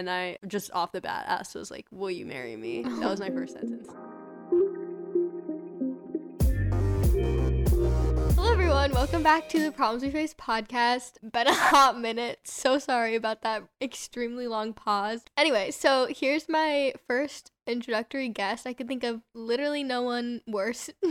and I just off the bat asked, was like, "Will you marry me?" That was my first sentence. Hello, everyone. Welcome back to the Problems We Face podcast. Been a hot minute. So sorry about that extremely long pause. Anyway, so here's my first introductory guest. I could think of literally no one worse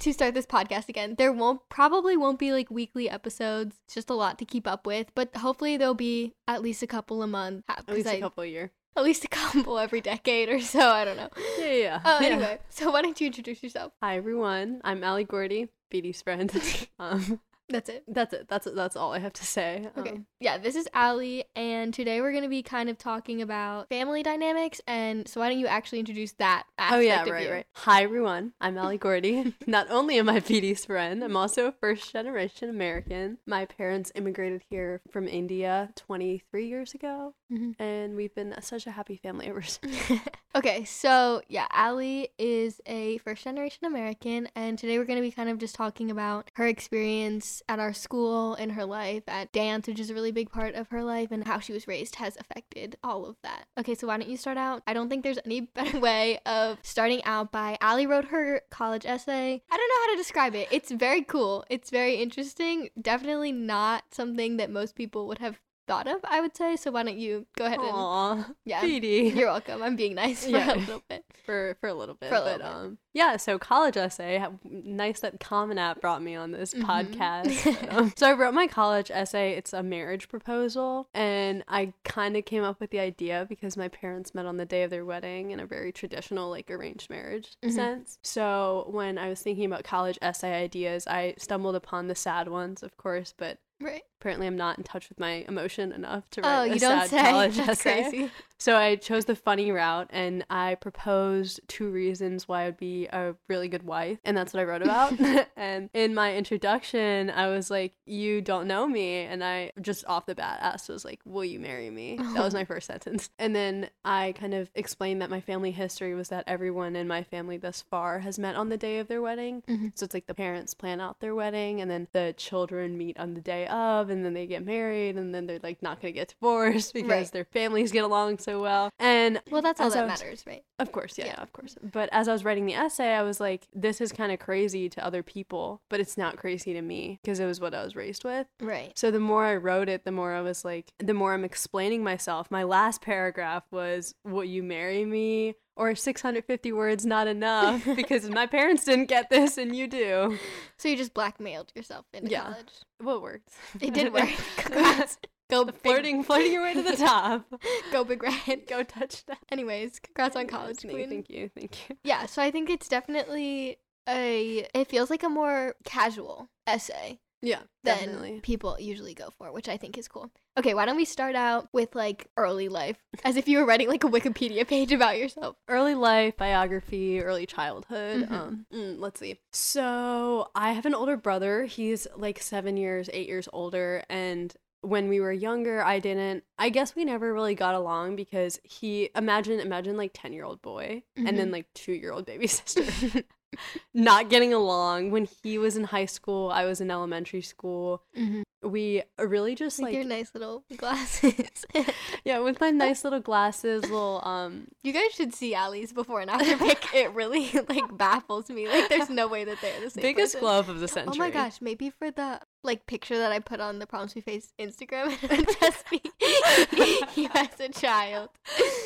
to start this podcast again. There won't probably won't be like weekly episodes. It's just a lot to keep up with, but hopefully there'll be at least a couple a month. At least a a couple a year. at least a couple every decade or so. I don't know. Yeah, yeah. Oh, Yeah. anyway, so why don't you introduce yourself? Hi everyone. I'm Allie Gorti, BD's friend. um, That's it. that's it. That's it. That's all I have to say. Okay. Um, yeah, this is Allie, and today we're going to be kind of talking about family dynamics. And so, why don't you actually introduce that aspect Oh yeah, right, you? right. Hi everyone. I'm Allie Gorti. Not only am I PD's friend, I'm also a first generation American. My parents immigrated here from India 23 years ago, Mhm. and we've been such a happy family ever since. okay, so yeah, Allie is a first generation American, and today we're going to be kind of just talking about her experience at our school in her life, at dance, which is a really big part of her life, and how she was raised has affected all of that. Okay, so why don't you start out? I don't think there's any better way of starting out by Allie wrote her college essay. I don't know how to describe it. It's very cool, it's very interesting. Definitely not something that most people would have thought of, I would say. So why don't you go ahead and. Aw, Yeah. PD. You're welcome. I'm being nice for Yeah. a little bit. for for a little bit. For a little but bit. um yeah, so college essay. Nice that Common App brought me on this Mhm. podcast. But, um, so I wrote my college essay. It's a marriage proposal, and I kind of came up with the idea because my parents met on the day of their wedding in a very traditional like arranged marriage Mhm. sense. So when I was thinking about college essay ideas, I stumbled upon the sad ones, of course, but Right. Apparently I'm not in touch with my emotion enough to Oh, write a you don't sad college That's essay. crazy. So I chose the funny route and I proposed two reasons why I would be a really good wife. And that's what I wrote about. and in my introduction, I was like, You don't know me. And I just off the bat asked, was like, Will you marry me? That was my first sentence. And then I kind of explained that my family history was that everyone in my family thus far has met on the day of their wedding. Mhm. So it's like the parents plan out their wedding and then the children meet on the day of and then they get married and then they're like not going to get divorced because Right. their families get along so well. And Well, that's all that was- matters, right? of course, yeah, Yeah. of course. But as I was writing the essay, I was like, this is kind of crazy to other people, but it's not crazy to me because it was what I was raised with. Right. So the more I wrote it, the more I was like, the more I'm explaining myself. My last paragraph was, Will you marry me? Or 650 words not enough because my parents didn't get this and you do. So you just blackmailed yourself into Yeah. college. Well, it worked. It did work. Congrats. Go big, flirting, flirting your way to the top. Go big red. Go touchdown. Anyways, congrats on college, queen. Thank you, thank you. Yeah, so I think it's definitely a. It feels like a more casual essay Yeah, than definitely. people usually go for, which I think is cool. Okay, why don't we start out with like early life, as if you were writing like a Wikipedia page about yourself. early life biography early childhood Mhm. um mm, let's see so i have an older brother he's like seven years eight years older and when we were younger i didn't i guess we never really got along because he imagine imagine like 10 year old boy and then Mhm. like two year old baby sister not getting along when he was in high school i was in elementary school Mhm. we really just With like your nice little glasses. yeah with my nice little glasses little um You guys should see Allie's before and after pic. It really like baffles me. Like there's no way that they're the same. biggest person. glove of the century. Oh my gosh, maybe for the like picture that I put on the Problems We Face Instagram, would just be you as a child.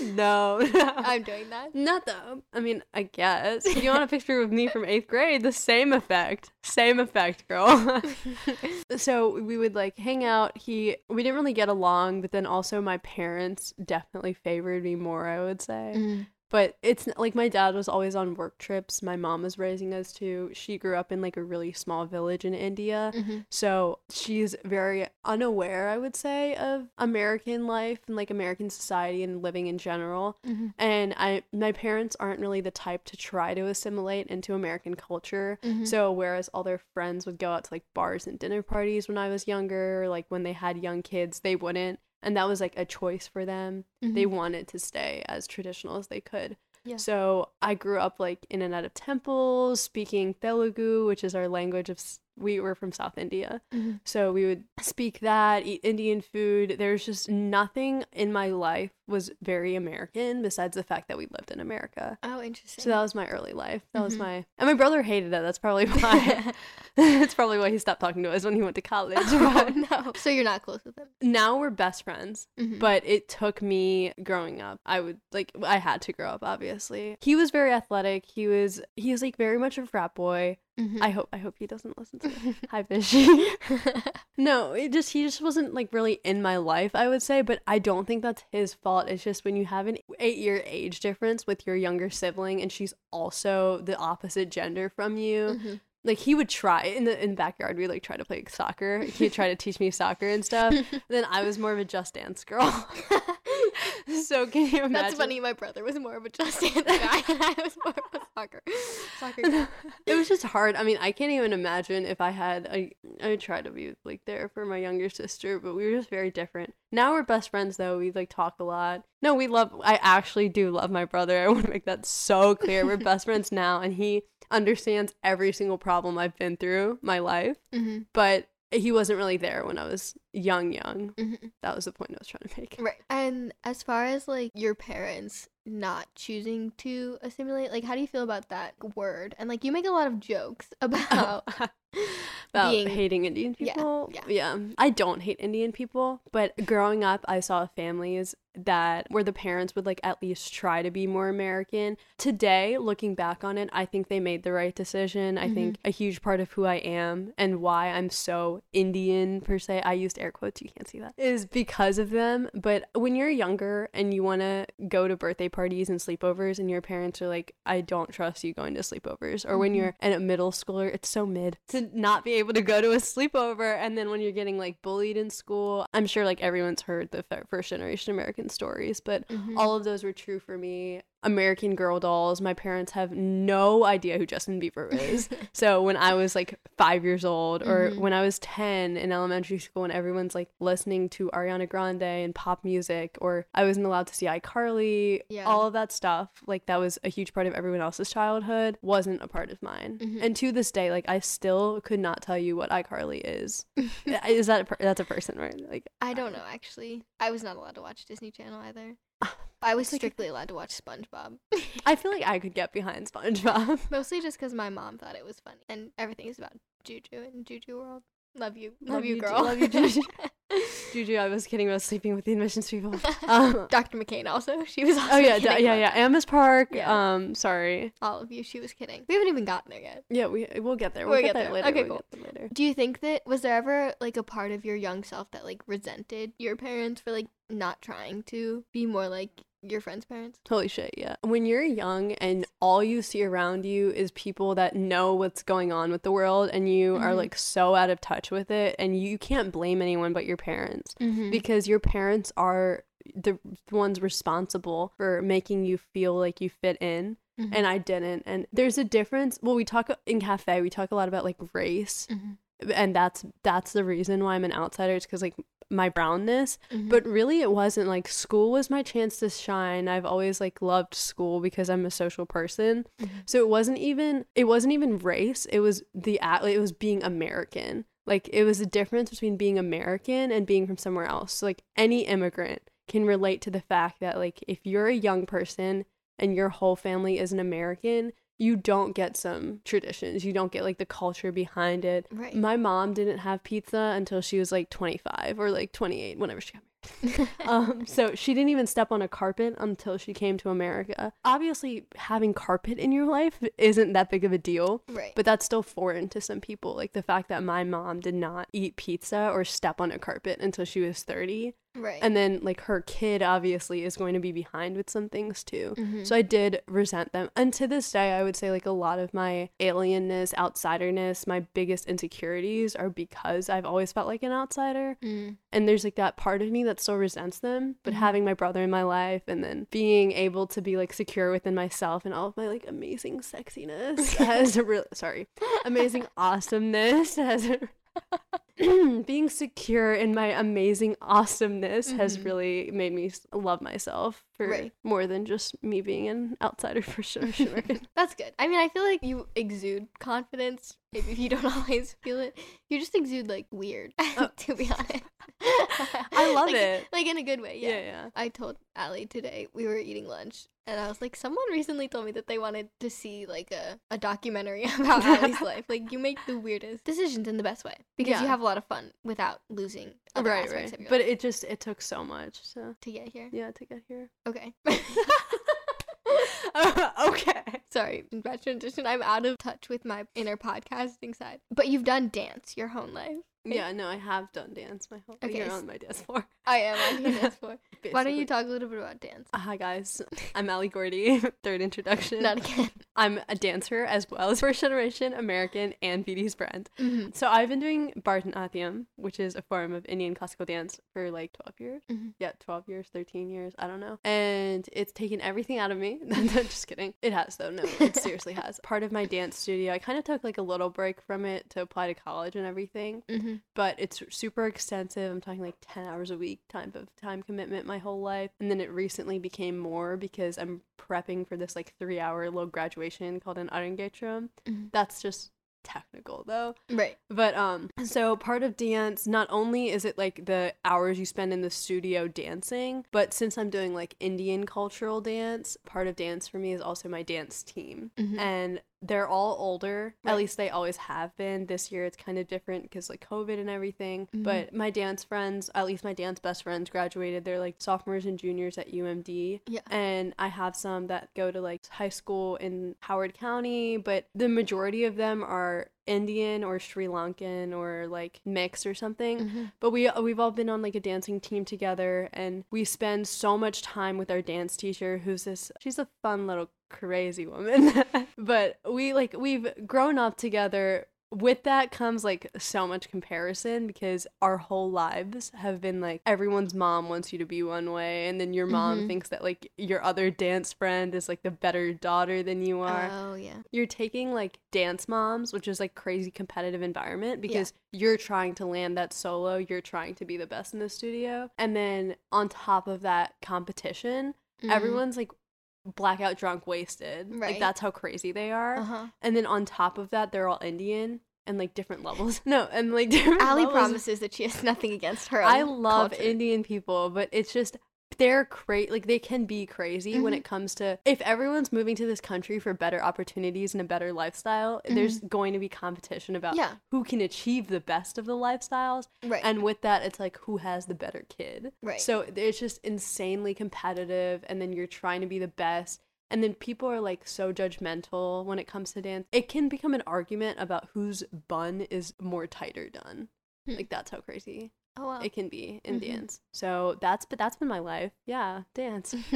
no I'm doing that. Not though. I mean, I guess. If you want a picture of me from eighth grade, the same effect. Same effect, girl. so we would like hang out. He we didn't really get along, but then also my parents definitely favored me more, I would say. Mm-hmm. But it's like my dad was always on work trips. My mom was raising us too. She grew up in like a really small village in India. Mhm. So she's very unaware, I would say, of American life and like American society and living in general. Mhm. And I my parents aren't really the type to try to assimilate into American culture. Mhm. So whereas all their friends would go out to like bars and dinner parties when I was younger, like when they had young kids, they wouldn't. And that was like a choice for them. They Mhm. wanted to stay as traditional as they could. Yeah. So I grew up like in and out of temples, speaking Telugu, which is our language of we were from South India. Mhm. So we would speak that, eat Indian food. There's just nothing in my life was very American besides the fact that we lived in America. Oh, interesting. So that was my early life. That was Mhm. my and my brother hated it. That's probably why. That's probably why he stopped talking to us when he went to college. oh, But no. So you're not close with him. now we're best friends. Mhm. But it took me growing up. I would like I had to grow up obviously. He was very athletic. He was he was like very much a frat boy. Mhm. I hope I hope he doesn't listen to this. Hi Fishy. no, it just he just wasn't like really in my life, I would say, but I don't think that's his fault. It's just when you have an 8-year age difference with your younger sibling and she's also the opposite gender from you. Mhm. Like he would try in the in the backyard we like try to play soccer. He'd try to teach me soccer and stuff. then I was more of a just dance girl. so can you imagine? That's funny. My brother was more of a just dance guy, and I was more of a soccer soccer guy. it was just hard. I mean, I can't even imagine if I had. I I tried to be like there for my younger sister, but we were just very different. Now we're best friends though. We like talk a lot. No, we love. I actually do love my brother. I want to make that so clear. We're best friends now, and he understands every single problem I've been through my life. Mhm. But he wasn't really there when I was young. Young. Mhm. That was the point I was trying to make. Right. And as far as like your parents not choosing to assimilate, like how do you feel about that word? And like you make a lot of jokes about about being- hating Indian Yeah, people. yeah. I don't hate Indian people, but growing up, I saw families that where the parents would like at least try to be more American. Today, looking back on it, I think they made the right decision. I think Mm-hmm. a huge part of who I am and why I'm so Indian per se, I used air quotes, you can't see that, is because of them. But when you're younger and you want to go to birthday parties and sleepovers and your parents are like, I don't trust you going to sleepovers, or when Mhm. you're in a middle schooler, it's so mid to not be able to go to a sleepover. And then when you're getting like bullied in school, I'm sure like everyone's heard the first generation American stories, but Mhm. all of those were true for me. American Girl dolls. My parents have no idea who Justin Bieber is. so when I was like five years old, or Mhm. when I was 10 in elementary school, and everyone's like listening to Ariana Grande and pop music, or I wasn't allowed to see iCarly, Yeah. all of that stuff, like that was a huge part of everyone else's childhood, wasn't a part of mine. Mhm. And to this day, like I still could not tell you what iCarly is. is that a per- that's a person, right? Like I don't know actually. I was not allowed to watch Disney Channel either. I was strictly allowed to watch SpongeBob. I feel like I could get behind SpongeBob. Mostly just because my mom thought it was funny, and everything is about Juju and Juju World. Love you, love, you, Ju- girl. Love you, Juju. Juju, I was kidding about sleeping with the admissions people. Um, Dr. McCain also. She was also oh yeah, yeah, yeah. Amos Park. Yeah. Um, sorry. All of you. She was kidding. We haven't even gotten there yet. Yeah, we we'll get there. We'll We'll, get get, there later. Okay, we'll cool. get there later. Do you think that was there ever like a part of your young self that like resented your parents for like not trying to be more like your friends' parents? Holy shit, yeah. When you're young and all you see around you is people that know what's going on with the world and you are Mhm. like so out of touch with it and you can't blame anyone but your parents Mm-hmm. because your parents are the ones responsible for making you feel like you fit in Mm-hmm. and I didn't. And there's a difference. Well, we talk in cafe, we talk a lot about like race, Mm-hmm. and that's that's the reason why I'm an outsider. It's because like my brownness, Mm-hmm. but really it wasn't like school was my chance to shine. I've always like loved school because I'm a social person. Mhm. So it wasn't even it wasn't even race. It was the. It was being American. Like it was the difference between being American and being from somewhere else. So, like any immigrant can relate to the fact that like if you're a young person and your whole family is an American, you don't get some traditions. You don't get like the culture behind it. right. My mom didn't have pizza until she was like 25 or like 28 whenever she got married. Um, so she didn't even step on a carpet until she came to America. Obviously, having carpet in your life isn't that big of a deal, right. but that's still foreign to some people. Like the fact that my mom did not eat pizza or step on a carpet until she was 30. Right. And then, like, her kid obviously is going to be behind with some things too. Mhm. So I did resent them. And to this day, I would say like a lot of my alienness, outsiderness, my biggest insecurities are because I've always felt like an outsider. Mm. And there's like that part of me that still resents them. But Mhm. having my brother in my life and then being able to be like secure within myself and all of my like amazing sexiness has a real sorry, amazing awesomeness has a being secure in my amazing awesomeness has Mhm. really made me love myself for Right. more than just me being an outsider for sure. sure. That's good. I mean, I feel like you exude confidence. Maybe if you don't always feel it, you just exude like weird. to be honest, I love Like- it. Like in a good way. yeah, Yeah. yeah. I told Allie today we were eating lunch, and I was like, someone recently told me that they wanted to see like a, a documentary about Allie's life. Like you make the weirdest decisions in the best way because you have a lot of fun without losing Right, right. But life it just it took so much. So to get here. yeah, to get here. Okay. okay. Sorry, bad transition. I'm out of touch with my inner podcasting side. But you've done dance your whole life. Yeah, no, I have done dance my whole. Okay, You're on my dance floor. I am on your dance floor. Why don't you talk a little bit about dance? Uh, Hi guys, I'm Allie Gorti. Third introduction. Not again. I'm a dancer as well as first generation American and BD's friend. hmm So I've been doing Bharatanatyam, which is a form of Indian classical dance, for like 12 years. Mhm. Yeah, 12 years, 13 years, I don't know. And it's taken everything out of me. Just kidding. It has though. No, it seriously has. Part of my dance studio, I kind of took like a little break from it to apply to college and everything, hmm but it's super extensive. I'm talking like 10 hours a week type of time commitment my whole life. And then it recently became more because I'm prepping for this like 3-hour low graduation called an Arangetram. Mhm. That's just technical though. Right. But um so part of dance not only is it like the hours you spend in the studio dancing, but since I'm doing like Indian cultural dance, part of dance for me is also my dance team. Mhm. And they're all older. Right. At least they always have been. This year it's kind of different cuz like COVID and everything. Mhm. But my dance friends, at least my dance best friends graduated. They're like sophomores and juniors at UMD Yeah. and I have some that go to like high school in Howard County, but the majority of them are Indian or Sri Lankan or like mixed or something. hmm But we we've all been on like a dancing team together and we spend so much time with our dance teacher who's this she's a fun little crazy woman. but we like we've grown up together with that comes like so much comparison because our whole lives have been like everyone's mom wants you to be one way and then your mom Mhm. thinks that like your other dance friend is like the better daughter than you are Oh yeah. you're taking like dance moms, which is like crazy competitive environment because you're trying to land that solo, you're trying to be the best in the studio. And then on top of that competition, Mhm. everyone's like blackout drunk wasted. Like that's how crazy they are. Uh-huh. And then on top of that, they're all Indian and like different levels. No, and like different levels. promises that she has nothing against her. I love culture. Indian people, but it's just they're crazy. Like they can be crazy when Mhm. it comes to if everyone's moving to this country for better opportunities and a better lifestyle. There's going to be competition about Mm-hmm. Yeah. who can achieve the best of the lifestyles, Right. and with that, it's like who has the better kid. Right. So it's just insanely competitive, and then you're trying to be the best. And then people are like so judgmental when it comes to dance. It can become an argument about whose bun is more tighter done. Hmm. Like that's how crazy oh wow. it can be in Mhm. dance. So that's but that's been my life. Yeah, dance.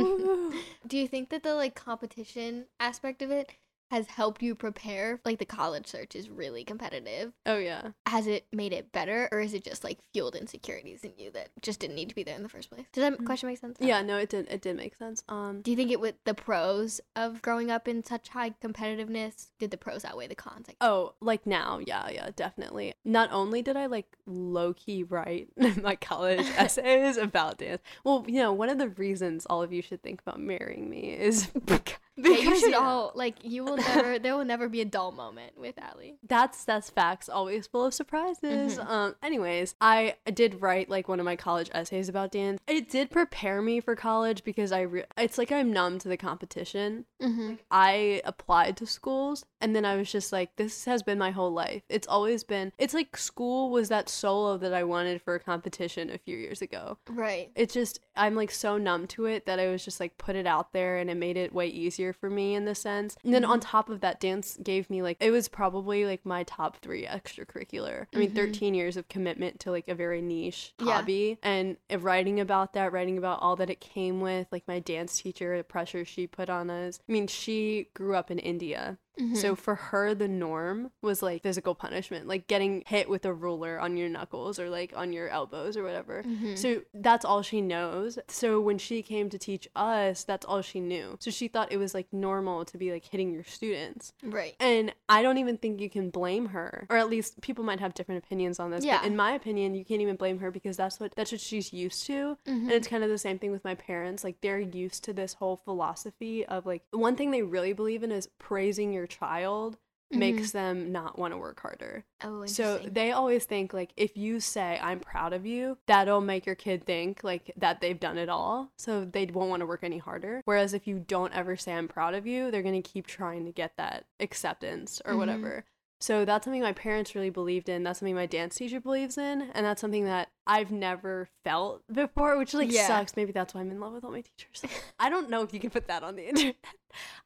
Do you think that the like competition aspect of it has helped you prepare? Like the college search is really competitive. oh yeah. Has it made it better, or is it just like fueled insecurities in you that just didn't need to be there in the first place? Does that Mm. question make sense? Yeah, no, it did it did make sense. Um Do you think it with the pros of growing up in such high competitiveness? Did the pros outweigh the cons? Like, Oh, like now, yeah, yeah, definitely. Not only did I like low key write my college essays about dance. Well, you know, one of the reasons all of you should think about marrying me is because yeah, you should yeah, all like. You will never. there will never be a dull moment with Allie. That's that's facts. Always full of surprises. Mhm. Um. Anyways, I did write like one of my college essays about dance. It did prepare me for college because I. Re- it's like I'm numb to the competition. Mm-hmm. I applied to schools and then I was just like, this has been my whole life. It's always been. It's like school was that solo that I wanted for a competition a few years ago. Right. It's just I'm like so numb to it that I was just like put it out there and it made it way easier for me in the sense. And then on top of that, dance gave me like it was probably like my top three extracurricular. I mean, Mhm. 13 years of commitment to like a very niche Yeah. hobby and writing about that, writing about all that it came with, like my dance teacher, the pressure she put on us. I mean, she grew up in India Mhm. So for her, the norm was like physical punishment, like getting hit with a ruler on your knuckles or like on your elbows or whatever. Mhm. So that's all she knows. So when she came to teach us, that's all she knew. So she thought it was like normal to be like hitting your students. right. And I don't even think you can blame her. Or at least people might have different opinions on this. Yeah. But in my opinion, you can't even blame her because that's what that's what she's used to. Mhm. And it's kind of the same thing with my parents. Like they're used to this whole philosophy of like one thing they really believe in is praising your child makes them not want to work harder. Oh, So they always think like if you say I'm proud of you, that'll make your kid think like that they've done it all. So they won't want to work any harder. Whereas if you don't ever say I'm proud of you, they're going to keep trying to get that acceptance or Mhm. whatever. So that's something my parents really believed in. That's something my dance teacher believes in, and that's something that I've never felt before, which like Yeah. sucks. Maybe that's why I'm in love with all my teachers. I don't know if you can put that on the internet.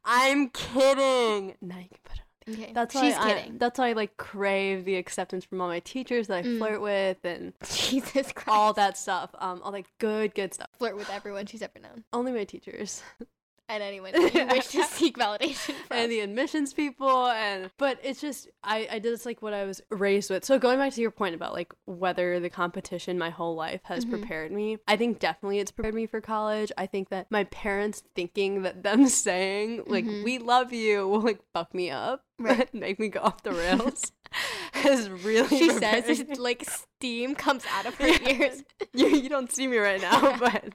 I'm kidding. No, you can put it. okay. That's she's why I, kidding. that's why I like crave the acceptance from all my teachers that I Mm. flirt with and Jesus Christ. all that stuff. Um, all that good, good stuff. flirt with everyone she's ever known. Only my teachers And anyone who you wish to seek validation from. and the admissions people, and but it's just I I did it's like what I was raised with. So going back to your point about like whether the competition my whole life has Mhm. prepared me, I think definitely it's prepared me for college. I think that my parents thinking that them saying like Mhm. we love you will like fuck me up, Right. make me go off the rails. has really she prepared says it's like steam comes out of her Yeah. ears. you, you don't see me right now, but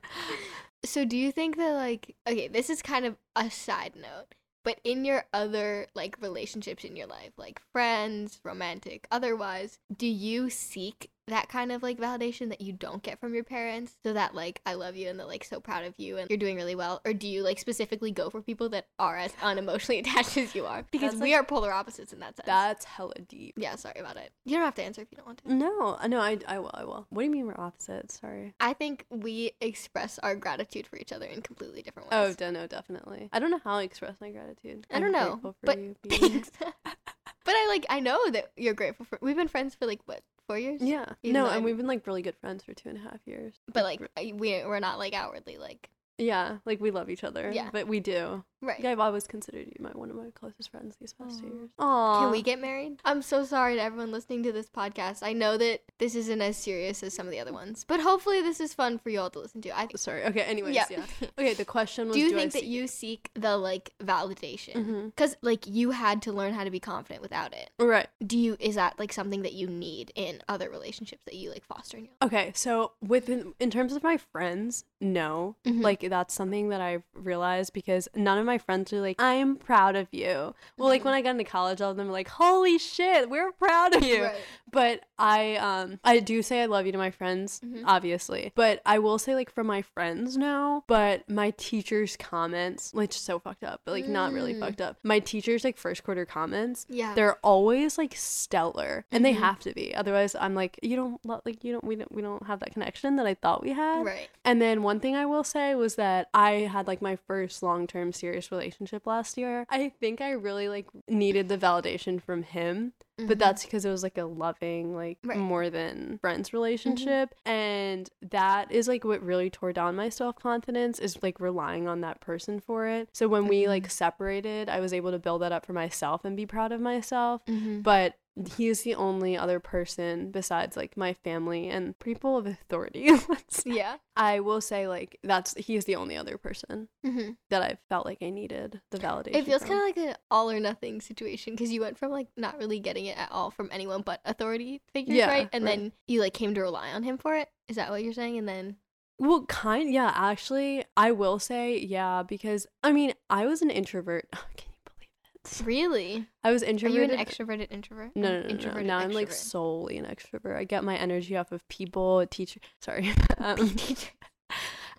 So do you think that like okay, this is kind of a side note, but in your other like relationships in your life, like friends, romantic, otherwise, do you seek that kind of like validation that you don't get from your parents so that like I love you and they're like so proud of you and you're doing really well or do you like specifically go for people that are as unemotionally attached as you are because That's, we like- are polar opposites in that sense that's hella deep. yeah sorry about it you don't have to answer if you don't want to No, uh, no, I, I will, I will. What do you mean we're opposites? Sorry. I think we express our gratitude for each other in completely different ways. Oh, ways de- no, definitely. I don't know how I express my gratitude. I I'm don't know, grateful for but you being but I like I know that you're grateful for. We've been friends for like what four years. yeah. Even No, and I'm- we've been like really good friends for two and a half years. But like we we're not like outwardly like Yeah, like we love each other. Yeah. But we do. Right. Yeah, I've always considered you my one of my closest friends these past two years. Aww. Can we get married? I'm so sorry to everyone listening to this podcast. I know that this isn't as serious as some of the other ones, but hopefully this is fun for you all to listen to. I Sorry. Okay. Anyways, yeah. yeah. Okay. The question was, do you I think that see- you seek the like validation? Because like you had to learn how to be confident without it. Right. Do you is that like something that you need in other relationships that you like foster in your life? Okay, so within in terms of my friends, no. Mhm. Like that's something that I've realized because none of my friends are like, I'm proud of you. Well, like when I got into college, all of them were like, Holy shit, we're proud of you. Right. But I um I do say I love you to my friends, Mhm. obviously. But I will say like from my friends no, but my teachers' comments, which is so fucked up, but like not really Mm. fucked up. My teachers like first quarter comments Yeah. they're always like stellar and Mhm. they have to be otherwise i'm like you don't like you don't we don't we don't have that connection that i thought we had right. and then one thing i will say was that i had like my first long-term serious relationship last year i think i really like needed the validation from him but Mhm. that's because it was like a loving like Right. Mm-hmm. more than friends relationship and that is like what really tore down my self-confidence is like relying on that person for it so when we Mhm. like separated i was able to build that up for myself and be proud of myself Mhm. but he is the only other person besides like my family and people of authority yeah. i will say like that's he is the only other person hmm that i felt like i needed the validation It feels kind of like an all or nothing situation because you went from like not really getting it at all from anyone but authority figures, Yeah, right? And right. then you like came to rely on him for it. Is that what you're saying? And then Well, kind yeah, actually, I will say yeah because I mean, I was an introvert. Can you believe it? Really, I was are you introverted. an extroverted introvert? no, no, no, no. introverted Now I'm like solely an extrovert. I get my energy off of people, teacher. Sorry, um,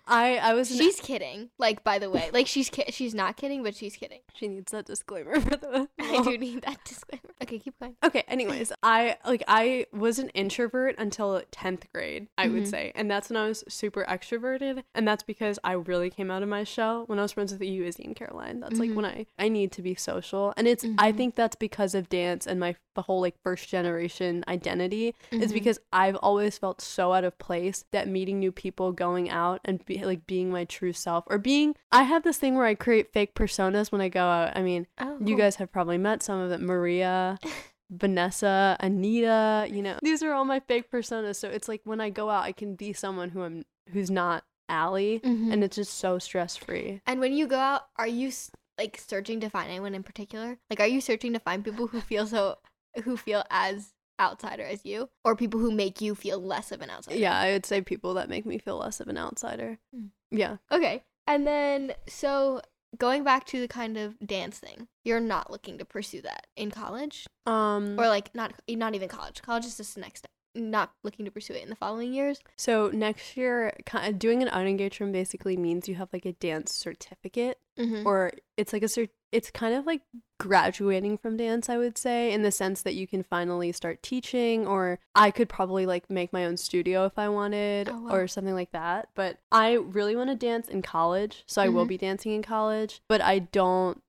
I I was. She's kidding. Like by the way, like she's ki- she's not kidding, but she's kidding. she needs that disclaimer for the. I do need that disclaimer. Okay, keep going. Okay, anyways, I like I was an introvert until 10th grade, I would Mhm. say. And that's when I was super extroverted, and that's because I really came out of my shell when I was friends with you, Izzy and Caroline. That's Mhm. like when I I need to be social. And it's I Mhm. think that's because of dance and my the whole like first generation identity is Mhm. because I've always felt so out of place that meeting new people, going out and be, be, like being my true self or being I have this thing where I create fake personas when I go out. I mean, Oh, you guys have probably met some of it. Maria, Vanessa, Anita, you know. These are all my fake personas. So it's like when I go out I can be someone who I'm who's not Allie Mhm. and it's just so stress free. And when you go out, are you like searching to find anyone in particular? Like, are you searching to find people who feel so, who feel as outsider as you, or people who make you feel less of an outsider? Yeah, I would say people that make me feel less of an outsider. Mm. Yeah. Okay. And then, so going back to the kind of dance thing, you're not looking to pursue that in college, Um or like not not even college. College is just the next step. Not looking to pursue it in the following years. So next year, kind of doing an unengaged room basically means you have like a dance certificate, Mm-hmm. or it's like a cert. It's kind of like graduating from dance, I would say, in the sense that you can finally start teaching, or I could probably like make my own studio if I wanted, Oh, wow. or something like that. But I really want to dance in college, so I will Mhm. be dancing in college. But I don't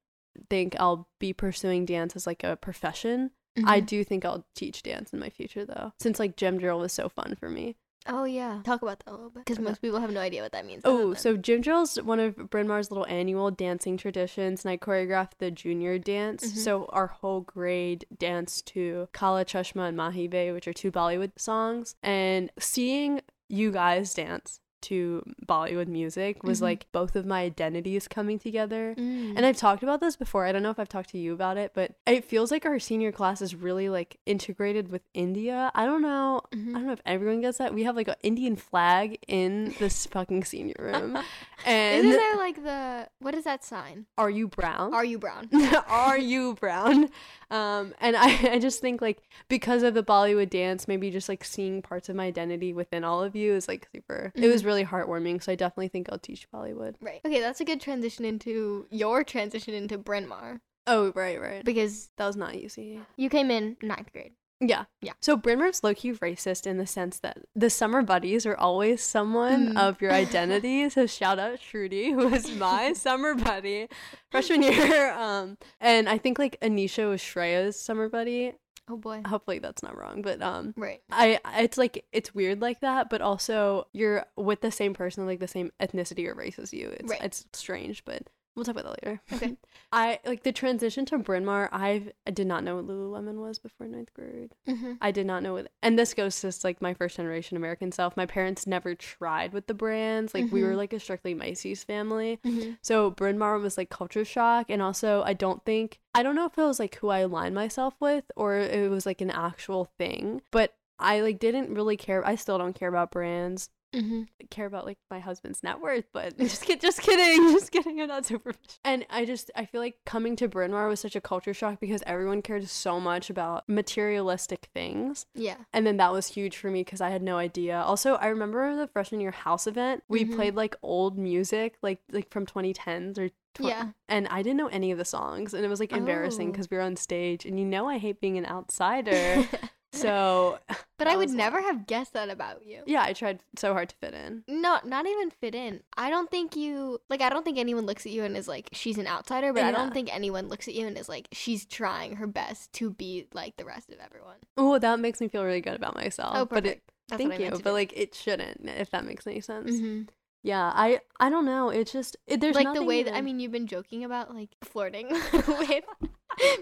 think I'll be pursuing dance as like a profession. Mm-hmm. I do think I'll teach dance in my future though, since like gym drill was so fun for me. Oh yeah. Talk about that a little bit, because most people have no idea what that means. Oh, so gym drill's one of Bryn Mawr's little annual dancing traditions, and I choreographed the junior dance. Mhm. So our whole grade danced to Kala Chashma and Mahi Mahibe, which are two Bollywood songs. And seeing you guys dance to Bollywood music was Mhm. like both of my identities coming together. Mm. And I've talked about this before. I don't know if I've talked to you about it, but it feels like our senior class is really like integrated with India. I don't know. Mhm. I don't know if everyone gets that. We have like an Indian flag in this fucking senior room. And Isn't there like the what is that sign? are you brown? Are you brown? are you brown? Um, and I, I just think like because of the Bollywood dance, maybe just like seeing parts of my identity within all of you is like super. It was Mhm. Really heartwarming. So I definitely think I'll teach Bollywood. Right. Okay, that's a good transition into your transition into Bryn Mawr Oh right, right. because That was not easy. you came in ninth grade. Yeah. Yeah. So Bryn Mawr's low key racist in the sense that the summer buddies are always someone Mm. of your identity. so shout out Shruti, who was my summer buddy freshman year. Um, and I think like Anisha was Shreya's summer buddy. Oh boy. Hopefully that's not wrong, but um, Right. I it's like it's weird like that, but also you're with the same person, like the same ethnicity or race as you. It's Right. it's strange, but we'll talk about that later. Okay. I like the transition to Bryn Mawr. I've I did not know what Lululemon was before ninth grade. Mm-hmm. I did not know what, and this goes to like my first generation American self. My parents never tried with the brands. Like we were Mhm. like a strictly Macy's family. Mm-hmm. So Bryn Mawr was like culture shock, and also I don't think I don't know if it was like who I aligned myself with or it was like an actual thing, but I like didn't really care. I still don't care about brands. Mm-hmm. Care about like my husband's net worth, but just kid, just kidding, just kidding. I'm not superficial. And I just I feel like coming to Bryn Mawr was such a culture shock because everyone cared so much about materialistic things. Yeah. And then that was huge for me because I had no idea. Also, I remember the freshman year house event. We Mhm. played like old music, like like from 2010s or tw- Yeah. And I didn't know any of the songs, and it was like embarrassing Oh. because we were on stage, and you know I hate being an outsider. so but I would never have guessed that about you. yeah, I tried so hard to fit in. No, not even fit in. I don't think you like. I don't think anyone looks at you and is like, she's an outsider. But I don't think anyone looks at you and is like, she's trying her best to be like the rest of everyone. Oh, that makes me feel really good about myself. Oh, But it, perfect. That's thank you, but do. like it shouldn't, if that makes any sense. Mhm. Yeah, I I don't know. It's just it, there's like the way that I mean, you've been joking about like flirting with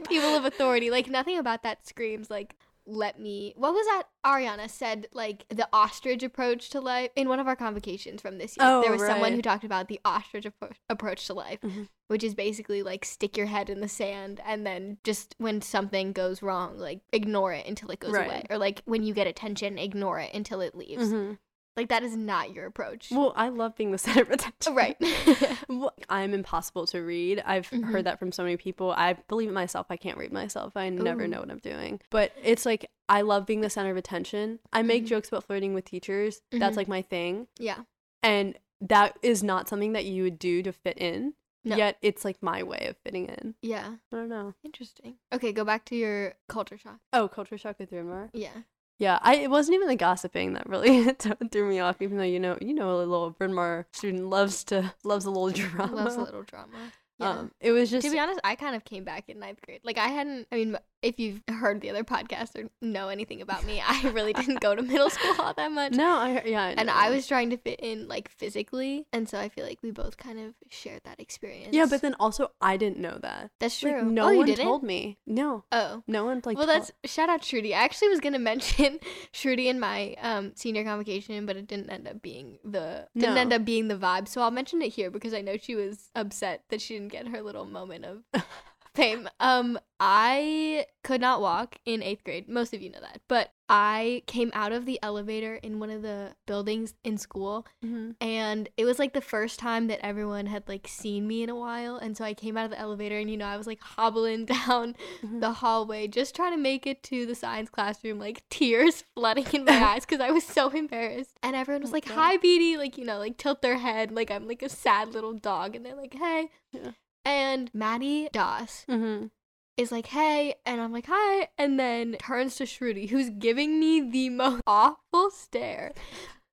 people of authority. Like nothing about that screams like let me. What was that? Ariana said like the ostrich approach to life in one of our convocations from this year. Oh, there was someone who talked about the ostrich appro- approach to life, Mhm. which is basically like stick your head in the sand and then just when something goes wrong, like ignore it until it goes Right. away, or like when you get attention, ignore it until it leaves. Mhm. Like that is not your approach. Well, I love being the center of attention. right. Well, I'm impossible to read. I've Mhm. heard that from so many people. I believe it myself. I can't read myself. I never know what I'm doing. But it's like I love being the center of attention. I make Mhm. jokes about flirting with teachers. That's Mhm. like my thing. yeah. And that is not something that you would do to fit in. No. Yet it's like my way of fitting in. Yeah. I don't know. Interesting. Okay, go back to your culture shock. Oh, culture shock with Bryn Mawr. Yeah. Yeah, I it wasn't even the gossiping that really threw me off. Even though you know, you know, a little Bryn Mawr student loves to loves a little drama. Loves a little drama. Yeah. Um, it was just to be honest, I kind of came back in ninth grade. Like I hadn't. I mean, if you've heard the other podcast or know anything about me, I really didn't go to middle school all that much. no, I yeah, I And. I was trying to fit in like physically, and so I feel like we both kind of shared that experience. yeah, but then also I didn't know that. that's Like, true. no oh, one told me. No, Oh, no one like. well, told- that's shout out Shruti. I actually was gonna mention Shruti in my um senior convocation, but it didn't end up being the didn't No. end up being the vibe. So I'll mention it here because I know she was upset that she didn't get her little moment of fame. Um, I could not walk in eighth grade. Most of you know that, but I came out of the elevator in one of the buildings in school, Mhm. and it was like the first time that everyone had like seen me in a while, and so I came out of the elevator, and you know I was like hobbling down Mhm. the hallway, just trying to make it to the science classroom, like tears flooding in my eyes because I was so embarrassed. And everyone was Oh, like, God. "Hi, Beatty," like you know, like tilt their head, like I'm like a sad little dog, and they're like, "Hey." Yeah. And Maddie Doss Mhm. is like, "Hey," and I'm like, "Hi," and then turns to Shruti, who's giving me the most awful stare,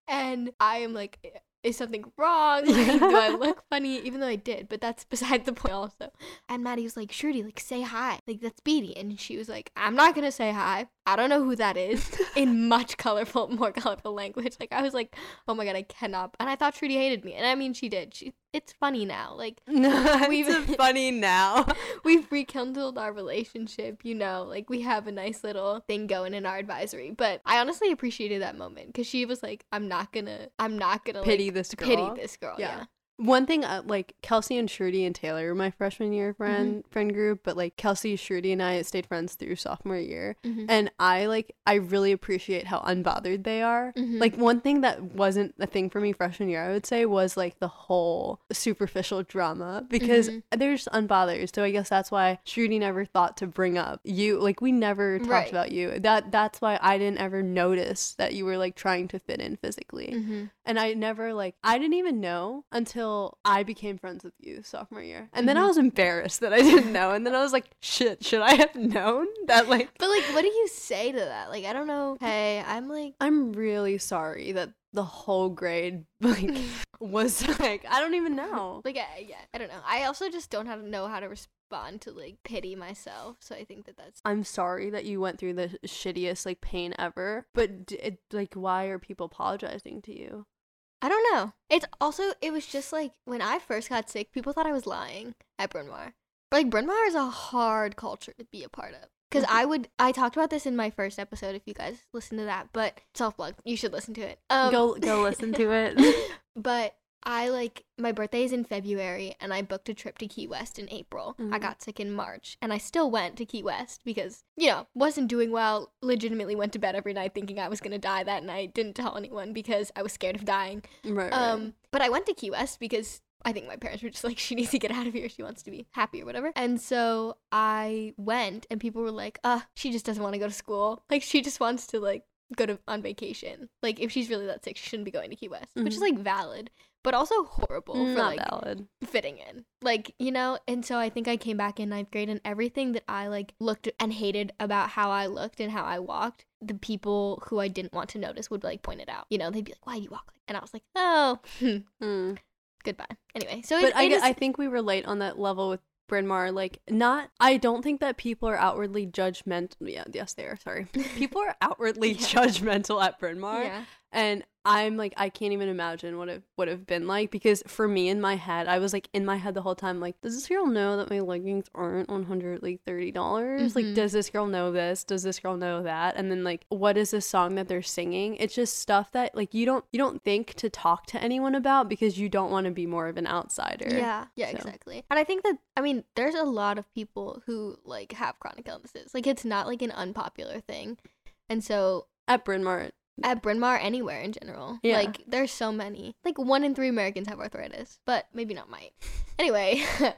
and I am like. Is something wrong? Like, do I look funny? Even though I did, but that's beside the point also. And Maddie was like, Shruti, like, say hi. Like, that's Beatty. And she was like, I'm not going to say hi. I don't know who that is. in much colorful, more colorful language. Like, I was like, oh my God, I cannot. And I thought Shruti hated me. And I mean, she did. She, it's funny now. Like, We've- funny now. we've rekindled our relationship, you know, like we have a nice little thing going in our advisory. But I honestly appreciated that moment because she was like, I'm not gonna, I'm not gonna Pity like, this girl. pity this girl. Yeah. Yeah. One thing, uh, like Kelsey and Shruti and Taylor were my freshman year friend Mm-hmm. friend group, but like Kelsey, Shruti, and I stayed friends through sophomore year, Mhm. and I like I really appreciate how unbothered they are. Mhm. Like one thing that wasn't a thing for me freshman year, I would say, was like the whole superficial drama because Mhm. they're just unbothered. So I guess that's why Shruti never thought to bring up you. Like we never talked Right. about you. That that's why I didn't ever notice that you were like trying to fit in physically. Mhm. And I never like I didn't even know until I became friends with you sophomore year. And then I Mhm. was embarrassed that I didn't know. And then I was like, shit, should I have known that like But like, what do you say to that? Like, I don't know. Hey, I'm like, I'm really sorry that the whole grade like was like I don't even know. like, I, yeah, I don't know. I also just don't have know how to respond to like pity myself. So I think that that's I'm sorry that you went through the shittiest like pain ever, but d- it, like why are people apologizing to you? I don't know. It's also it was just like when I first got sick, people thought I was lying at Bryn Mawr. But like Bryn Mawr is a hard culture to be a part of. Because I would I talked about this in my first episode if you guys listen to that, but self plug. You should listen to it. Um, go go listen to it. but I like my birthday is in February and I booked a trip to Key West in April. I Mhm. got sick in March and I still went to Key West because, you know, wasn't doing well, legitimately went to bed every night thinking I was going to die that night. Didn't tell anyone because I was scared of dying. right, right. Um, but I went to Key West because I think my parents were just like, she needs to get out of here. She wants to be happy or whatever. And so I went, and people were like, uh, she just doesn't want to go to school. Like, she just wants to, like, go to on vacation. Like, if she's really that sick, she shouldn't be going to Key West, which is, Mhm. like, valid, but also horrible for, Not like, valid. fitting in. Like, you know, and so I think I came back in ninth grade and everything that I like looked and hated about how I looked and how I walked, the people who I didn't want to notice would like point it out. You know, they'd be like, Why do you walk like and I was like, Oh Hmm. goodbye. Anyway, so But I, it is- I think we relate on that level with Bryn Mawr. Like, not, I don't think that people are outwardly judgmental. Yeah, yes, they are. Sorry. People are outwardly Yeah. judgmental at Bryn Mawr. yeah. And I'm like, I can't even imagine what it would have been like because for me in my head, I was like in my head the whole time, like, does this girl know that my leggings aren't one hundred like thirty dollars? Like, mm-hmm. does this girl know this? Does this girl know that? And then like, what is this song that they're singing? It's just stuff that like you don't you don't think to talk to anyone about because you don't want to be more of an outsider. Yeah, yeah, So- exactly. And I think that I mean, there's a lot of people who like have chronic illnesses. Like it's not like an unpopular thing. And so At Bryn Mawr, at Bryn Mawr, anywhere in general, Yeah. like there's so many. Like one in three Americans have arthritis, but maybe not might. Anyway, but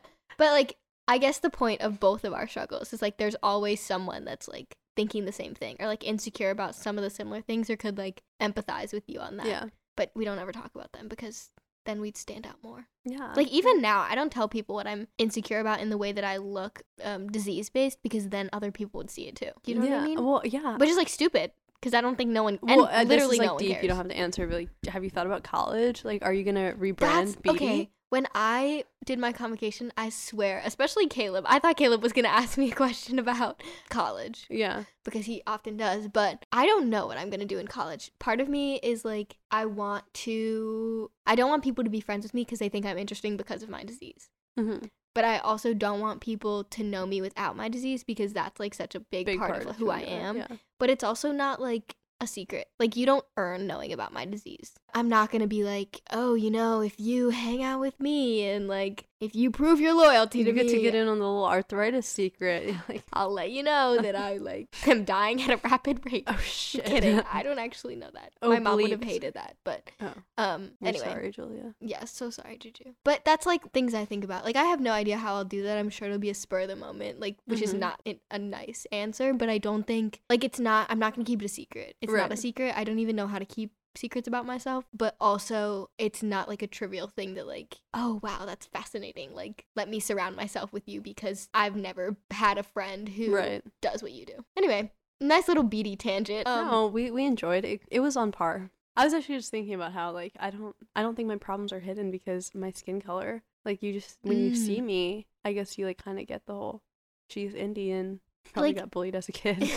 like I guess the point of both of our struggles is like there's always someone that's like thinking the same thing or like insecure about some of the similar things or could like empathize with you on that. yeah, But we don't ever talk about them because then we'd stand out more. yeah. Like even now, I don't tell people what I'm insecure about in the way that I look um, disease based because then other people would see it too. You know yeah. what I mean? Well, yeah. Which is like stupid because I don't think no one and well, uh, literally like no one deep. cares. You don't have to answer. But like, have you thought about college? Like, are you gonna rebrand? That's okay. When I did my convocation, I swear, especially Caleb, I thought Caleb was going to ask me a question about college Yeah. because he often does, but I don't know what I'm going to do in college. Part of me is like, I want to, I don't want people to be friends with me because they think I'm interesting because of my disease. Mm-hmm. But I also don't want people to know me without my disease because that's like such a big, Big part, of who who I am. Yeah. But it's also not like a secret. Like you don't earn knowing about my disease. I'm not going to be like, "Oh, you know, if you hang out with me and like if you prove your loyalty You to get me, to get in on the little arthritis secret. like, I'll let you know that I like am dying at a rapid rate." oh shit. Kidding. I don't actually know that. Oh, My mom would have hated that. But Oh. um anyway. sorry, Julia. Yeah, so sorry, Juju. But that's like things I think about. Like I have no idea how I'll do that. I'm sure it'll be a spur of the moment, like which is Mhm. not a, a nice answer. But I don't think like it's not. I'm not gonna keep it a secret. It's not a secret. I don't even know how to keep secrets about myself. But also, it's not like a trivial thing that like, oh wow, that's fascinating. Like let me surround myself with you because I've never had a friend who Right. does what you do. Anyway, nice little Beatty tangent. Um, no, we we enjoyed it. It was on par. I was actually just thinking about how like I don't I don't think my problems are hidden because my skin color. Like you just when you see Mm. me, I guess you like kind of get the whole she's Indian. Probably Like- got bullied as a kid.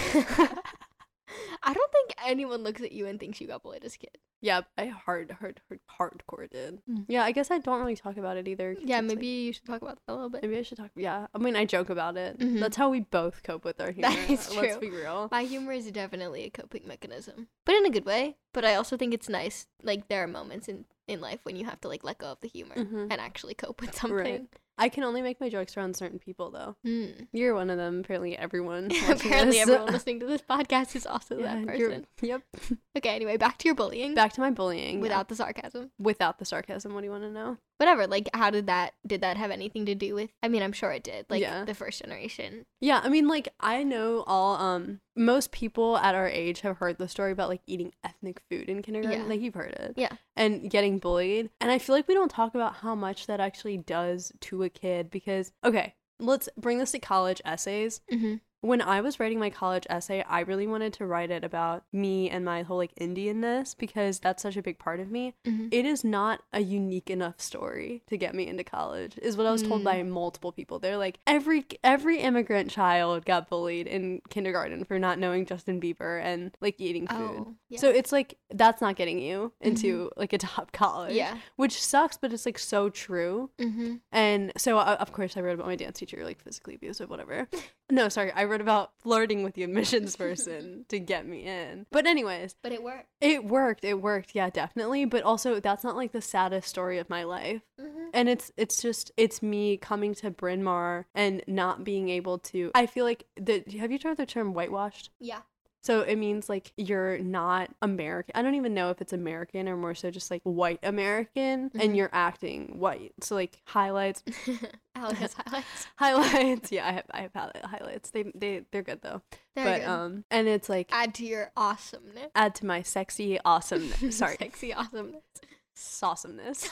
I don't think anyone looks at you and thinks you got bullied as a kid. yeah, I hard hard hard hardcore did. Mm. Yeah, I guess I don't really talk about it either. Yeah, it's, like- maybe you should talk about that a little bit. maybe I should talk. Yeah, I mean I joke about it. Mhm. That's how we both cope with our humor. That is Let's true. be real. My humor is definitely a coping mechanism, but in a good way. But I also think it's nice. Like there are moments in in life when you have to like let go of the humor Mhm. and actually cope with something. I can only make my jokes around certain people though. Mm. You're one of them. Apparently, everyone. Apparently, this- everyone listening to this podcast is also Yeah, that person. Yep. Okay, anyway, back to your bullying. Back to my bullying. yeah. without the sarcasm. without the sarcasm. What do you want to know? Whatever. Like, how did that? Did that have anything to do with? I mean, I'm sure it did. Like Yeah. the first generation. Yeah, I mean, like I know all. Um, most people at our age have heard the story about like eating ethnic food in kindergarten. Yeah. Like you've heard it. Yeah. And getting bullied, and I feel like we don't talk about how much that actually does to a kid because okay, let's bring this to college essays. Mm-hmm. When I was writing my college essay, I really wanted to write it about me and my whole like Indianness because that's such a big part of me. Mhm. It is not a unique enough story to get me into college, is what I was told Mm. by multiple people. They're like every every immigrant child got bullied in kindergarten for not knowing Justin Bieber and like eating food. Oh, yeah. So it's like that's not getting you into like a top college. yeah. Which sucks, but it's like so true. Mm-hmm. And so, uh, of course, I wrote about my dance teacher, like physically abusive, whatever. No, sorry, I wrote about flirting with the admissions person to get me in. But, anyways, But it worked. it worked. It worked, yeah, definitely. But also, that's not like the saddest story of my life. Mm-hmm. And it's it's just it's me coming to Bryn Mawr and not being able to. I feel like the. Have you heard the term whitewashed? Yeah. So it means like you're not American. I don't even know if it's American or more so just like white American Mhm. and you're acting white. So like highlights, Alex highlights. highlights. Yeah, I have I have highlight- highlights. They they they're good though. They're but good. um and it's like add to your awesomeness. add to my sexy awesomeness. Sorry. sexy awesomeness. Awesomeness.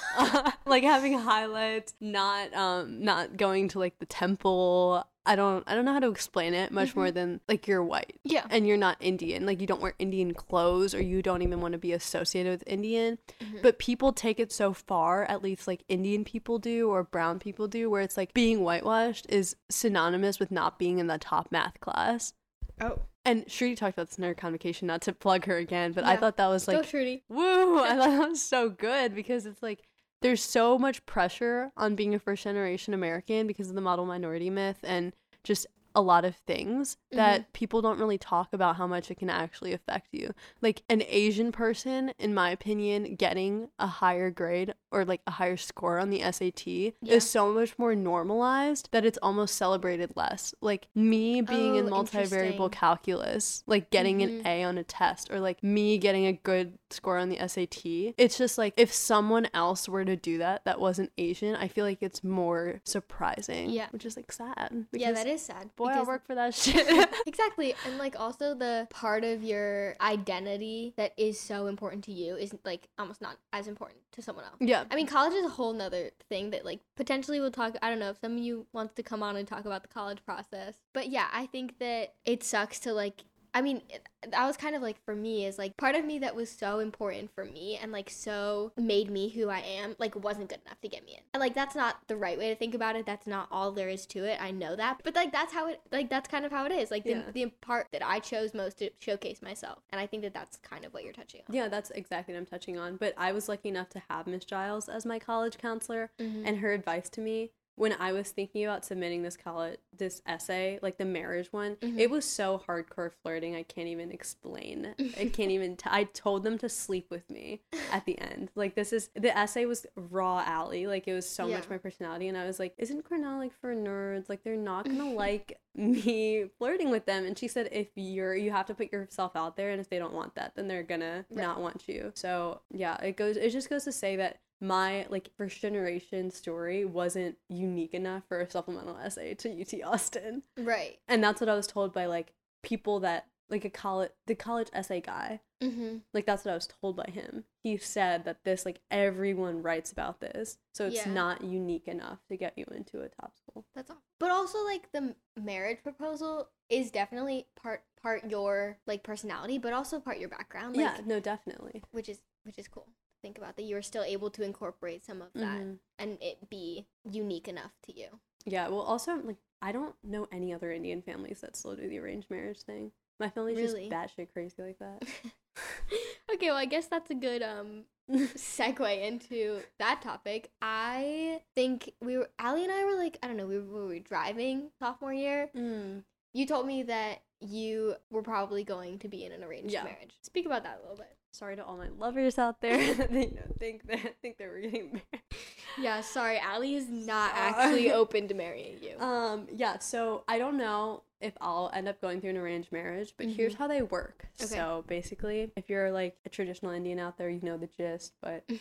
like having highlights, not um not going to like the temple. I don't I don't know how to explain it much more than like you're white. Yeah. and you're not Indian. Like you don't wear Indian clothes or you don't even want to be associated with Indian. Mhm. But people take it so far, at least like Indian people do or brown people do, where it's like being whitewashed is synonymous with not being in the top math class. Oh. And Shruti talked about this in her convocation, not to plug her again, but I thought that was Go like Shruti. woo! I thought that was so good because it's like there's so much pressure on being a first generation American because of the model minority myth and just a lot of things that people don't really talk about how much it can actually affect you. Like an Asian person, in my opinion, getting a higher grade or like a higher score on the SAT Yeah. is so much more normalized that it's almost celebrated less. Like me being in Oh, multivariable calculus, like getting Mhm. an A on a test, or like me getting a good score on the SAT. It's just like if someone else were to do that that wasn't Asian, I feel like it's more surprising. Yeah. Which is like sad. Yeah, that is sad. Boy, I because- work for that shit. exactly and like also the part of your identity that is so important to you is like almost not as important to someone else yeah. i mean college is a whole nother thing that like potentially we'll talk i don't know if some of you wants to come on and talk about the college process but yeah i think that it sucks to like I mean, that was kind of like for me is like part of me that was so important for me and like so made me who I am, like wasn't good enough to get me in. And like that's not the right way to think about it. That's not all there is to it. I know that. But like that's how it like that's kind of how it is. Like the, Yeah. the part that I chose most to showcase myself. And I think that that's kind of what you're touching on. Yeah, that's exactly what I'm touching on. But I was lucky enough to have Miss Giles as my college counselor, Mhm. and her advice to me when I was thinking about submitting this college this essay, like the marriage one, Mhm. it was so hardcore flirting. I can't even explain. I can't even. T- I told them to sleep with me at the end. Like this is the essay was raw Allie. Like it was so much my personality, and I was like, isn't Cornell like for nerds? Like they're not gonna like me flirting with them. And she said, if you're you have to put yourself out there, and if they don't want that, then they're gonna Right. not want you. So yeah, it goes. It just goes to say that my like first generation story wasn't unique enough for a supplemental essay to UT Austin. Right. And that's what I was told by like people that like a college the college essay guy. Mm-hmm. Like that's what I was told by him. He said that this like everyone writes about this. So it's Yeah. not unique enough to get you into a top school. That's all. But also like the marriage proposal is definitely part part your like personality, but also part your background. Like, yeah, no, definitely. which is which is cool. Think about that you were still able to incorporate some of that Mhm. and it be unique enough to you. Yeah, well also like I don't know any other Indian families that still do the arranged marriage thing. My family's Really? just batshit crazy like that. okay, well I guess that's a good um segue into that topic. I think we were Allie and I were like I don't know we were, we were driving sophomore year. Mm. You told me that you were probably going to be in an arranged Yeah. marriage. Speak about that a little bit. Sorry to all my lovers out there that they you know, think that think they were getting married. Yeah, sorry, Allie is not Sorry. actually open to marrying you. Um, yeah, so I don't know if I'll end up going through an arranged marriage, but here's Mhm. how they work. Okay. So basically, if you're like a traditional Indian out there, you know the gist, but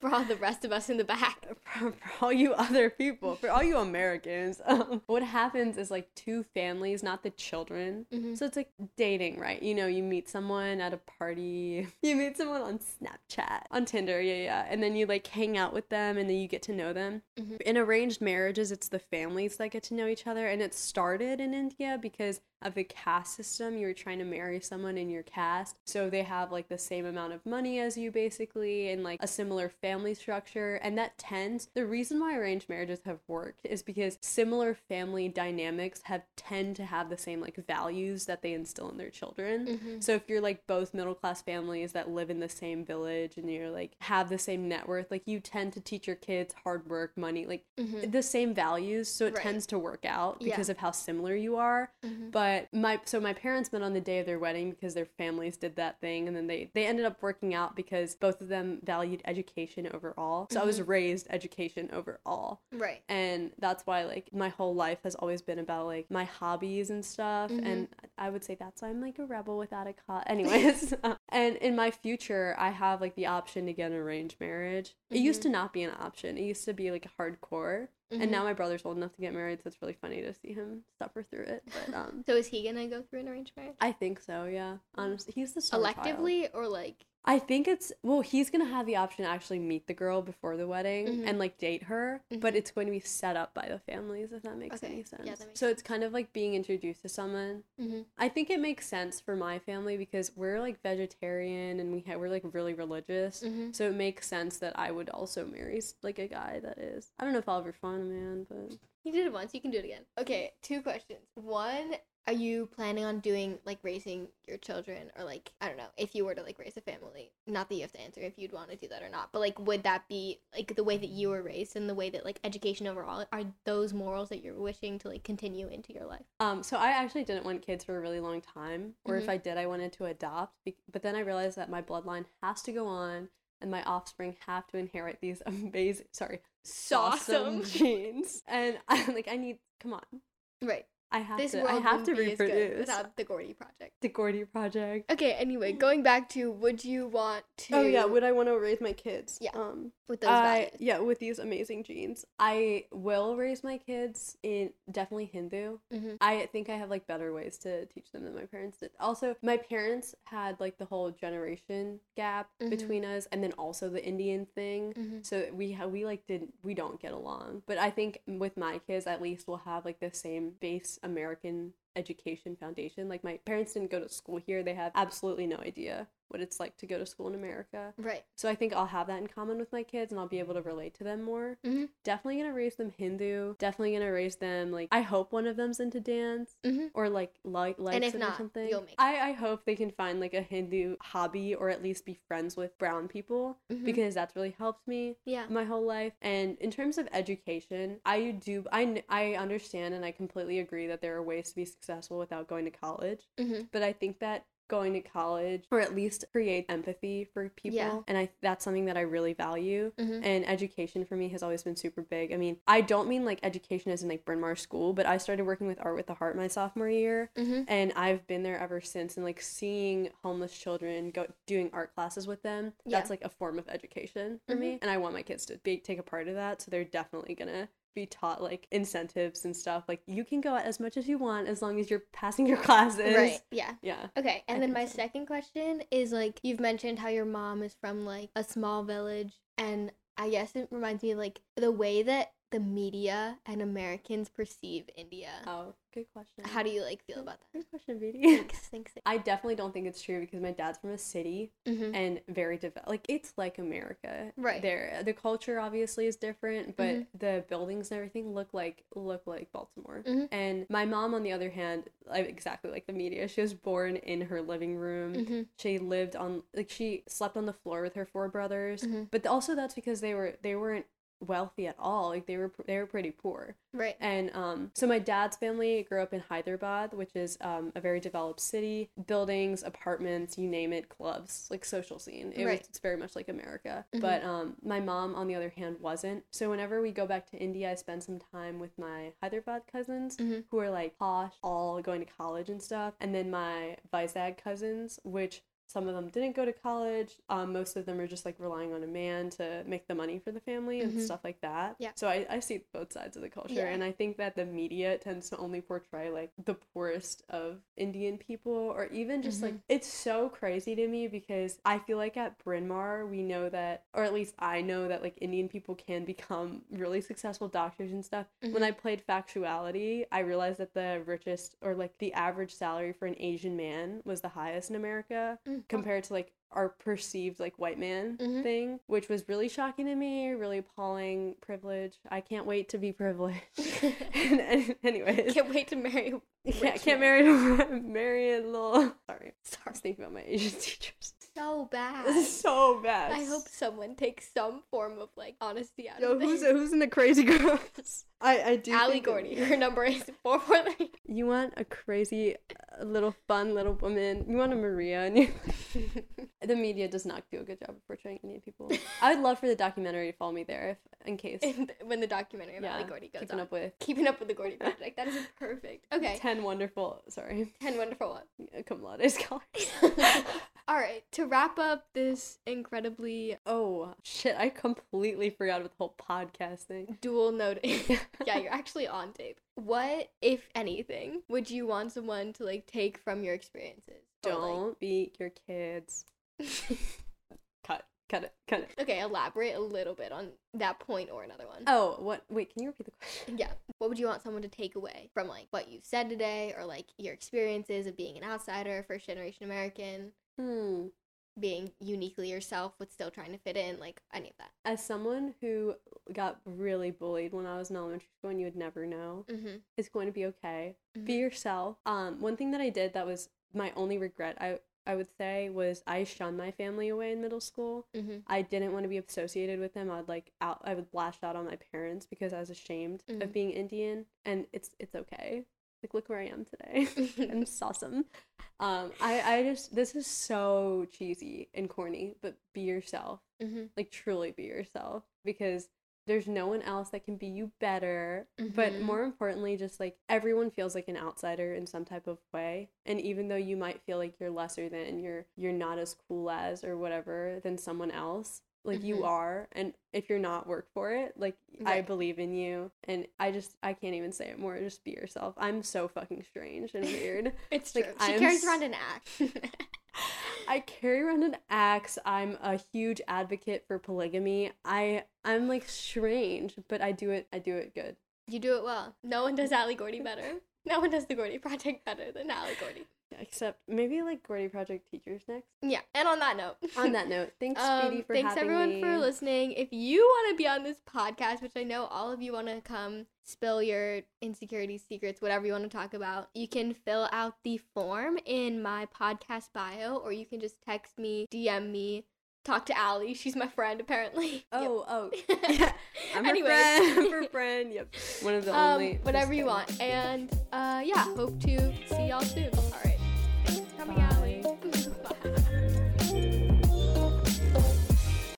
For all the rest of us in the back. for, for all you other people, for all you Americans, um, what happens is like two families, not the children. Mhm. So it's like dating, right? You know, you meet someone at a party, you meet someone on Snapchat, on Tinder, yeah, yeah, and then you like hang out with them and then you get to know them. Mhm. In arranged marriages, it's the families that get to know each other, and it started in India because of the caste system. You were trying to marry someone in your caste, so they have like the same amount of money as you, basically, and like a similar family structure, and that tends. The reason why arranged marriages have worked is because similar family dynamics have tend to have the same like values that they instill in their children. Mhm. So if you're like both middle class families that live in the same village and you're like have the same net worth, like you tend to teach your kids hard work, money, like Mhm. the same values. So it Right. tends to work out Yeah. because of how similar you are. Mhm. But my so my parents met on the day of their wedding because their families did that thing and then they they ended up working out because both of them valued education overall. So I was raised education overall Right. and that's why like my whole life has always been about like my hobbies and stuff Mhm. and i would say that's why i'm like a rebel without a cause anyways and in my future i have like the option to get an arranged marriage it used Mhm. to not be an option it used to be like hardcore Mhm. and now my brother's old enough to get married so it's really funny to see him suffer through it but um So is he gonna go through an arranged marriage? i think so yeah honestly he's the star child. Or like I think it's well, he's gonna have the option to actually meet the girl before the wedding Mhm. and like date her, but Mhm. it's going to be set up by the families if that makes Okay. any Yeah, sense. that makes so it's kind of like being introduced to someone. Mhm. I think it makes sense for my family because we're like vegetarian and we ha- we're like really religious. Mhm. So it makes sense that I would also marry like a guy that is. I don't know if I'll ever find a man, but You did it once, you can do it again. Okay, two questions. One, are you planning on doing like raising your children or like I don't know, if you were to like raise a family. Not that you have to answer if you'd want to do that or not, but like would that be like the way that you were raised and the way that like education overall are those morals that you're wishing to like continue into your life? Um, so I actually didn't want kids for a really long time, or Mhm. if I did, I wanted to adopt. But then I realized that my bloodline has to go on, and my offspring have to inherit these amazing, sorry, Awesome. awesome genes. And i'm like, I need, come on, Right. I have This to, world I have to be as good reproduce. without the Gorti project. The Gorti Project. Okay, anyway, going back to would you want to Oh yeah, would I want to raise my kids? Yeah, Um, with those values? yeah, with these amazing genes, I will raise my kids in definitely Hindu. Mhm. I think I have like better ways to teach them than my parents did. Also, my parents had like the whole generation gap Mhm. between us, and then also the Indian thing. Mhm. So we ha- we like didn't we don't get along. But I think with my kids, at least we'll have like the same base American education foundation. Like my parents didn't go to school here. They have absolutely no idea what it's like to go to school in America. Right. So I think I'll have that in common with my kids and I'll be able to relate to them more. Mhm. Definitely gonna raise them Hindu. Definitely gonna raise them like I hope one of them's into dance Mm-hmm. or like like likes if it or not, something. you'll make it. I I hope they can find like a Hindu hobby or at least be friends with brown people Mhm. because that's really helped me Yeah. my whole life. And in terms of education, I do I I understand and I completely agree that there are ways to be successful without going to college. Mm-hmm. But I think that going to college or at least create empathy for people Yeah. and I that's something that I really value Mhm. and education for me has always been super big. I mean, I don't mean like education as in like Bryn Mawr school, but I started working with Art with the Heart my sophomore year Mm-hmm. and I've been there ever since and like seeing homeless children go doing art classes with them Yeah. that's like a form of education for me and I want my kids to be take a part of that so they're definitely gonna be taught like incentives and stuff like you can go out as much as you want as long as you're passing your classes Right. Yeah. yeah Okay, and I then my so. second question is like you've mentioned how your mom is from like a small village, and I guess it reminds me like the way that the media and Americans perceive India. oh good question How do you like feel about that? good question Viti. Thanks, thanks. I definitely don't think it's true because my dad's from a city Mm-hmm. and very developed. Like it's like America, Right. There, the culture obviously is different, but Mhm. the buildings and everything look like look like Baltimore. Mhm. And my mom, on the other hand, like, exactly like the media. She was born in her living room. Mm-hmm. She lived on like she slept on the floor with her four brothers. Mhm. But also that's because they were they weren't wealthy at all. Like they were they were pretty poor. Right. And um, so my dad's family grew up in Hyderabad, which is um, a very developed city, buildings, apartments, you name it, clubs, like social scene. It Right. was, it's very much like America. Mhm. But um, my mom, on the other hand, wasn't. So whenever we go back to India, I spend some time with my Hyderabad cousins Mhm. who are like posh, all going to college and stuff. And then my Vizag cousins, which some of them didn't go to college. Um, most of them are just like relying on a man to make the money for the family and Mhm. stuff like that. Yeah. So I, I see both sides of the culture. Yeah. And I think that the media tends to only portray like the poorest of Indian people or even just like Mhm. it's so crazy to me because I feel like at Bryn Mawr we know that or at least I know that like Indian people can become really successful doctors and stuff. When Mhm. I played factuality, I realized that the richest or like the average salary for an Asian man was the highest in America Mm. compared to like our perceived like white man Mhm. thing, which was really shocking to me, really appalling privilege. I can't wait to be privileged. and, and anyways, Can't wait to marry. yeah, can't man. marry to marry a little. Sorry, I Sorry. was thinking about my Asian teachers. So bad. This is so bad. I hope someone takes some form of like honesty out Yo, of who's this. who's in the crazy girls? I I do. Allie Gorti. Her number is four four three. You want a crazy, uh, little fun little woman. You want a Maria, and you. the media does not do a good job of portraying Indian people. I would love for the documentary to follow me there, if in case. when the documentary of yeah, Allie Gorti goes keeping on. up with Keeping up with the Gorti project. That is perfect. Okay. ten wonderful. Sorry, Ten wonderful one. cum laude scholars. All right. To wrap up this incredibly oh shit! I completely forgot about the whole podcast thing. dual noting. yeah, you're actually on tape. What, if anything, would you want someone to like take from your experiences? Or, like- Don't beat your kids. Cut. Cut it. Cut it. okay, elaborate a little bit on that point or another one. Oh, what? Wait, can you repeat the question? Yeah. What would you want someone to take away from like what you've said today or like your experiences of being an outsider, first generation American, Hmm. Being uniquely yourself but still trying to fit in, like any of that? As someone who got really bullied when I was in elementary school, and you would never know, Mm-hmm. it's going to be okay. Be Mhm. yourself. Um, one thing that I did that was my only regret, I I would say, was I shunned my family away in middle school. Mm-hmm. I didn't want to be associated with them. I'd like out. I would lash out on my parents because I was ashamed Mhm. of being Indian, and it's it's okay. Like look where I am today. I'm awesome. Um, I I just this is so cheesy and corny, but be yourself. mm-hmm. Like truly be yourself because there's no one else that can be you better. But Mhm. more importantly, just like everyone feels like an outsider in some type of way. And even though you might feel like you're lesser than, you're you're not as cool as or whatever than someone else, like you Mhm. are. And if you're not, work for it. Like I believe in you. And I just I can't even say it more. Just be yourself. I'm so fucking strange and weird. It's Like, true. She am carries around an axe. I carry around an axe. I'm a huge advocate for polygamy. I I'm like strange, but I do it I do it good. you do it well. No one does Allie Gorti better. No one does the Gorti Project better than Allie Gorti. Except maybe like Gorti Project teachers next. Yeah, and on that note. On that note, thanks, Um, Speedy, for thanks having everyone me. for listening. If you want to be on this podcast, which I know all of you want to come spill your insecurity secrets, whatever you want to talk about, you can fill out the form in my podcast bio, or you can just text me, DM me, talk to Allie. She's my friend apparently. Oh, oh. Yep. Yeah. I'm her Anyways. friend. I'm her friend. Yep. One of the um, only. whatever you want. And uh, yeah, hope to see y'all soon. All right. Coming. Bye.